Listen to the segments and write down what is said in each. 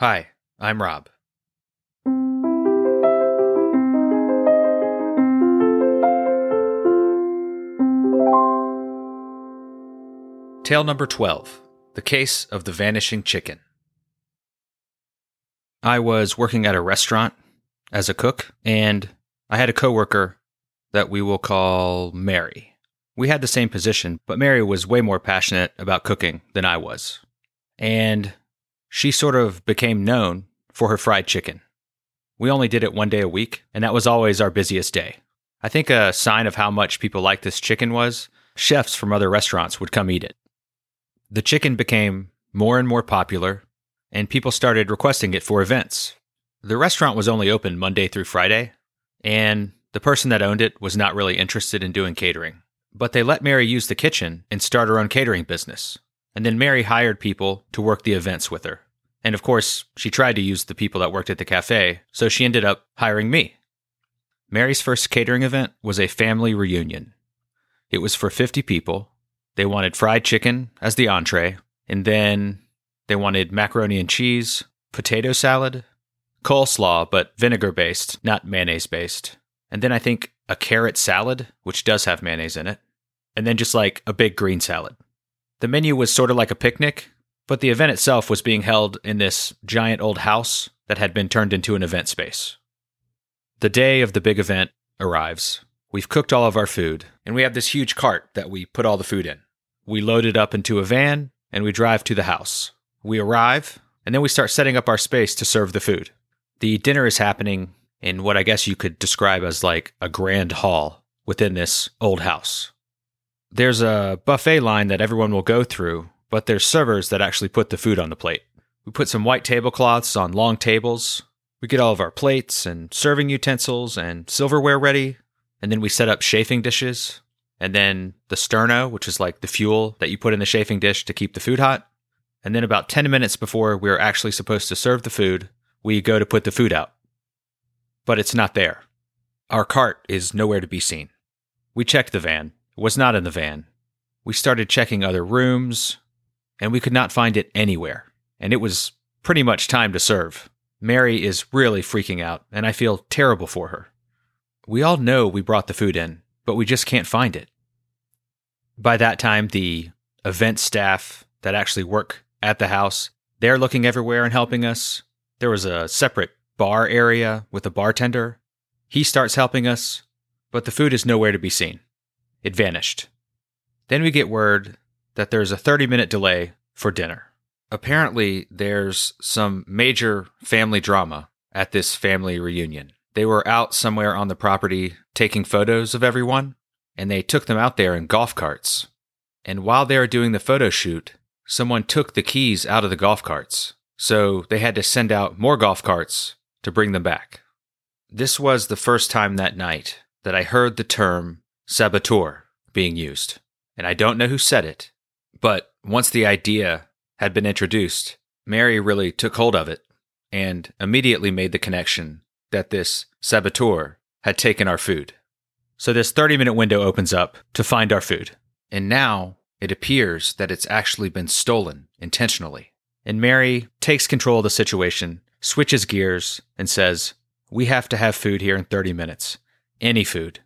Hi, I'm Rob. Tale number 12 The Case of the Vanishing Chicken. I was working at a restaurant as a cook, and I had a coworker that we will call Mary. We had the same position, but Mary was way more passionate about cooking than I was. And she sort of became known for her fried chicken. We only did it one day a week, and that was always our busiest day. I think a sign of how much people liked this chicken was chefs from other restaurants would come eat it. The chicken became more and more popular, and people started requesting it for events. The restaurant was only open Monday through Friday, and the person that owned it was not really interested in doing catering. But they let Mary use the kitchen and start her own catering business. And then Mary hired people to work the events with her. And of course, she tried to use the people that worked at the cafe, so she ended up hiring me. Mary's first catering event was a family reunion. It was for 50 people. They wanted fried chicken as the entree, and then they wanted macaroni and cheese, potato salad, coleslaw, but vinegar based, not mayonnaise based. And then I think a carrot salad, which does have mayonnaise in it. And then just like a big green salad. The menu was sort of like a picnic, but the event itself was being held in this giant old house that had been turned into an event space. The day of the big event arrives. We've cooked all of our food, and we have this huge cart that we put all the food in. We load it up into a van, and we drive to the house. We arrive, and then we start setting up our space to serve the food. The dinner is happening in what I guess you could describe as like a grand hall within this old house. There's a buffet line that everyone will go through, but there's servers that actually put the food on the plate. We put some white tablecloths on long tables. We get all of our plates and serving utensils and silverware ready. And then we set up chafing dishes. And then the sterno, which is like the fuel that you put in the chafing dish to keep the food hot. And then about 10 minutes before we're actually supposed to serve the food, we go to put the food out. But it's not there. Our cart is nowhere to be seen. We checked the van It was not in the van. We started checking other rooms, and we could not find it anywhere. And it was pretty much time to serve. Mary is really freaking out, and I feel terrible for her. We all know we brought the food in, but we just can't find it. By that time, the event staff that actually work at the house, they're looking everywhere and helping us. There was a separate bar area with a bartender. He starts helping us, but the food is nowhere to be seen. It vanished. Then we get word that there's a 30 minute delay for dinner. Apparently, there's some major family drama at this family reunion. They were out somewhere on the property taking photos of everyone, and they took them out there in golf carts. And while they were doing the photo shoot, someone took the keys out of the golf carts, so they had to send out more golf carts to bring them back. This was the first time that night that I heard the term saboteur being used. And I don't know who said it, but once the idea had been introduced, Mary really took hold of it and immediately made the connection that this saboteur had taken our food. So this 30 minute window opens up to find our food. And now it appears that it's actually been stolen intentionally. And Mary takes control of the situation, switches gears, and says, We have to have food here in 30 minutes. Any food.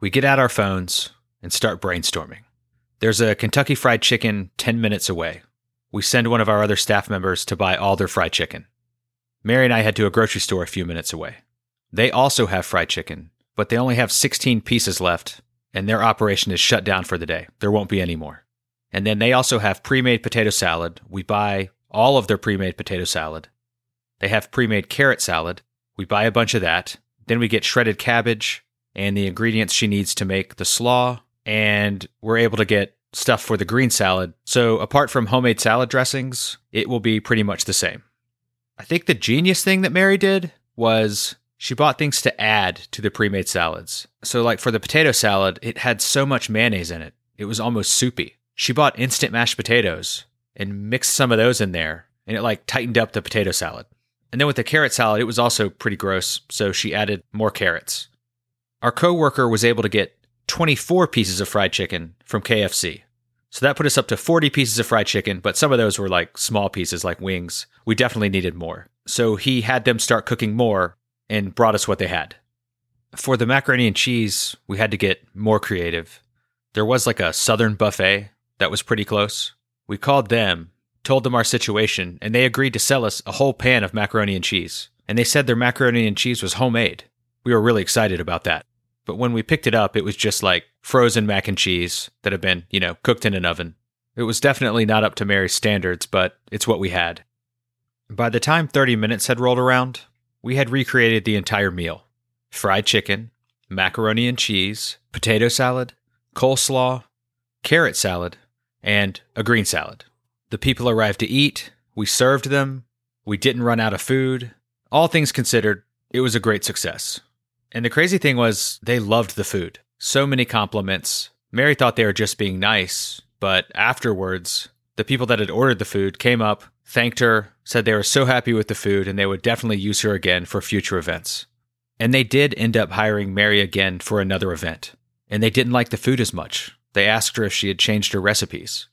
We get out our phones and start brainstorming. There's a Kentucky Fried Chicken 10 minutes away. We send one of our other staff members to buy all their fried chicken. Mary and I head to a grocery store a few minutes away. They also have fried chicken, but they only have 16 pieces left, and their operation is shut down for the day. There won't be any more. And then they also have pre made potato salad. We buy all of their pre made potato salad. They have pre made carrot salad. We buy a bunch of that. Then we get shredded cabbage, and the ingredients she needs to make the slaw, and we're able to get stuff for the green salad. So, apart from homemade salad dressings, it will be pretty much the same. I think the genius thing that Mary did was she bought things to add to the pre made salads. So, like for the potato salad, it had so much mayonnaise in it, it was almost soupy. She bought instant mashed potatoes and mixed some of those in there, and it like tightened up the potato salad. And then with the carrot salad, it was also pretty gross, so she added more carrots. Our coworker was able to get 24 pieces of fried chicken from KFC. So that put us up to 40 pieces of fried chicken, but some of those were like small pieces, like wings. We definitely needed more. So he had them start cooking more and brought us what they had. For the macaroni and cheese, we had to get more creative. There was like a southern buffet that was pretty close. We called them, told them our situation, and they agreed to sell us a whole pan of macaroni and cheese. And they said their macaroni and cheese was homemade. We were really excited about that. But when we picked it up, it was just like frozen mac and cheese that had been, you know, cooked in an oven. It was definitely not up to Mary's standards, but it's what we had. By the time 30 minutes had rolled around, we had recreated the entire meal fried chicken, macaroni and cheese, potato salad, coleslaw, carrot salad, and a green salad. The people arrived to eat, we served them, we didn't run out of food. All things considered, it was a great success. And the crazy thing was, they loved the food. So many compliments. Mary thought they were just being nice, but afterwards, the people that had ordered the food came up, thanked her, said they were so happy with the food and they would definitely use her again for future events. And they did end up hiring Mary again for another event. And they didn't like the food as much. They asked her if she had changed her recipes,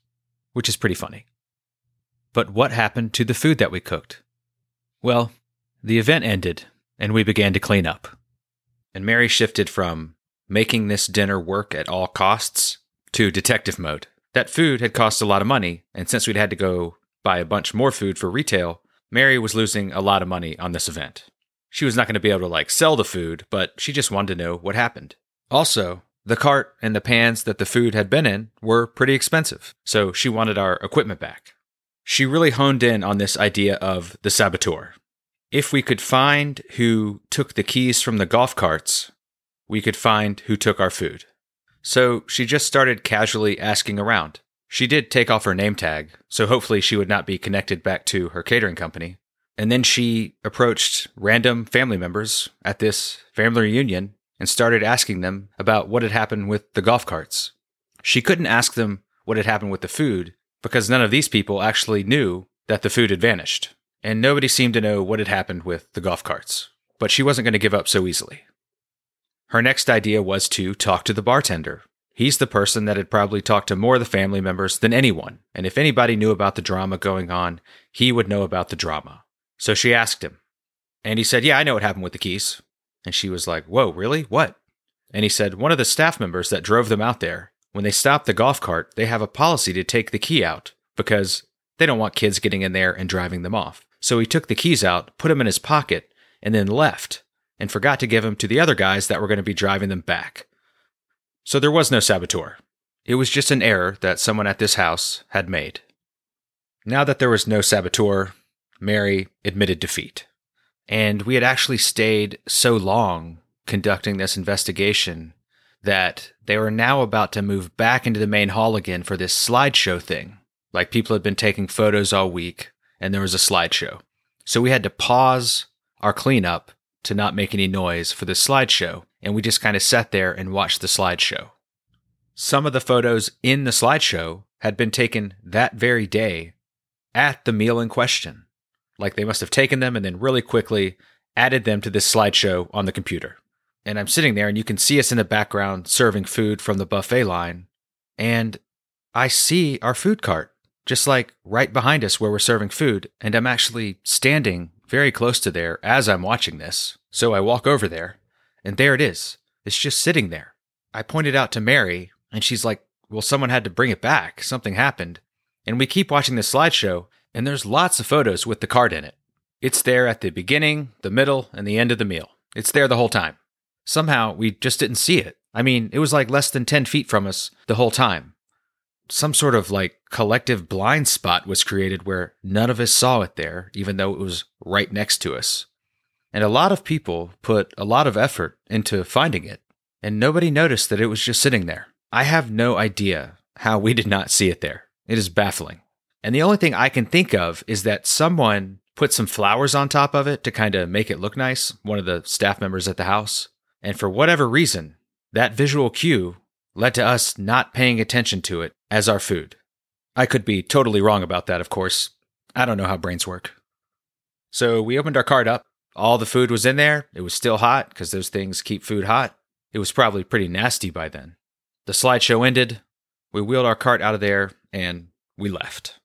which is pretty funny. But what happened to the food that we cooked? Well, the event ended and we began to clean up. And Mary shifted from making this dinner work at all costs to detective mode. That food had cost a lot of money, and since we'd had to go buy a bunch more food for retail, Mary was losing a lot of money on this event. She was not going to be able to like sell the food, but she just wanted to know what happened. Also, the cart and the pans that the food had been in were pretty expensive, so she wanted our equipment back. She really honed in on this idea of the saboteur. If we could find who took the keys from the golf carts, we could find who took our food. So she just started casually asking around. She did take off her name tag, so hopefully she would not be connected back to her catering company. And then she approached random family members at this family reunion and started asking them about what had happened with the golf carts. She couldn't ask them what had happened with the food because none of these people actually knew that the food had vanished, and nobody seemed to know what had happened with the golf carts. But she wasn't going to give up so easily. Her next idea was to talk to the bartender. He's the person that had probably talked to more of the family members than anyone, and if anybody knew about the drama going on, he would know about the drama. So she asked him, and he said, Yeah, I know what happened with the keys. And she was like, Whoa, really? What? And he said, One of the staff members that drove them out there, when they stop the golf cart, they have a policy to take the key out because they don't want kids getting in there and driving them off. So he took the keys out, put them in his pocket, and then left, and forgot to give them to the other guys that were going to be driving them back. So there was no saboteur. It was just an error that someone at this house had made. Now that there was no saboteur, Mary admitted defeat. And we had actually stayed so long conducting this investigation that they were now about to move back into the main hall again for this slideshow thing. Like people had been taking photos all week, and there was a slideshow. So we had to pause our cleanup to not make any noise for the slideshow, and we just kind of sat there and watched the slideshow. Some of the photos in the slideshow had been taken that very day at the meal in question. Like they must have taken them and then really quickly added them to this slideshow on the computer. And I'm sitting there and you can see us in the background serving food from the buffet line. And I see our food cart just like right behind us where we're serving food. And I'm actually standing very close to there as I'm watching this. So I walk over there and there it is. It's just sitting there. I pointed out to Mary and she's like, well, someone had to bring it back. Something happened. And we keep watching the slideshow and there's lots of photos with the card in it. It's there at the beginning, the middle, and the end of the meal. It's there the whole time. Somehow we just didn't see it. I mean, it was like less than 10 feet from us the whole time. Some sort of like collective blind spot was created where none of us saw it there, even though it was right next to us. And a lot of people put a lot of effort into finding it, and nobody noticed that it was just sitting there. I have no idea how we did not see it there. It is baffling. And the only thing I can think of is that someone put some flowers on top of it to kind of make it look nice, one of the staff members at the house. And for whatever reason, that visual cue led to us not paying attention to it as our food. I could be totally wrong about that, of course. I don't know how brains work. So we opened our cart up. All the food was in there. It was still hot because those things keep food hot. It was probably pretty nasty by then. The slideshow ended. We wheeled our cart out of there and we left.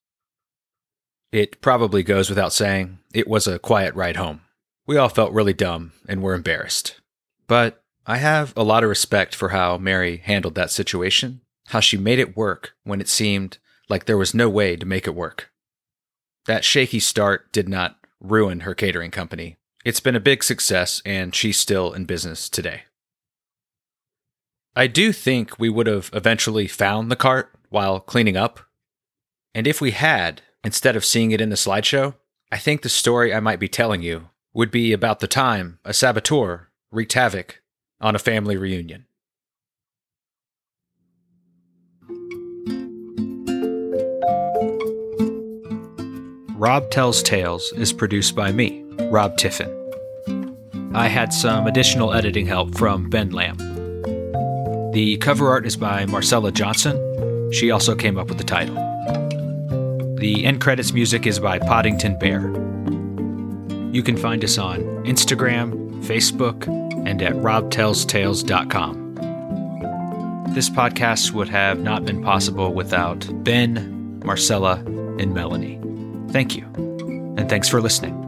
It probably goes without saying, it was a quiet ride home. We all felt really dumb and were embarrassed. But I have a lot of respect for how Mary handled that situation, how she made it work when it seemed like there was no way to make it work. That shaky start did not ruin her catering company. It's been a big success, and she's still in business today. I do think we would have eventually found the cart while cleaning up. And if we had, instead of seeing it in the slideshow, I think the story I might be telling you would be about the time a saboteur wreaked havoc on a family reunion. Rob Tells Tales is produced by me, Rob Tiffin. I had some additional editing help from Ben Lamb. The cover art is by Marcella Johnson. She also came up with the title. The end credits music is by Poddington Bear. You can find us on Instagram, Facebook, and at robtellstales.com. This podcast would have not been possible without Ben, Marcella, and Melanie. Thank you, and thanks for listening.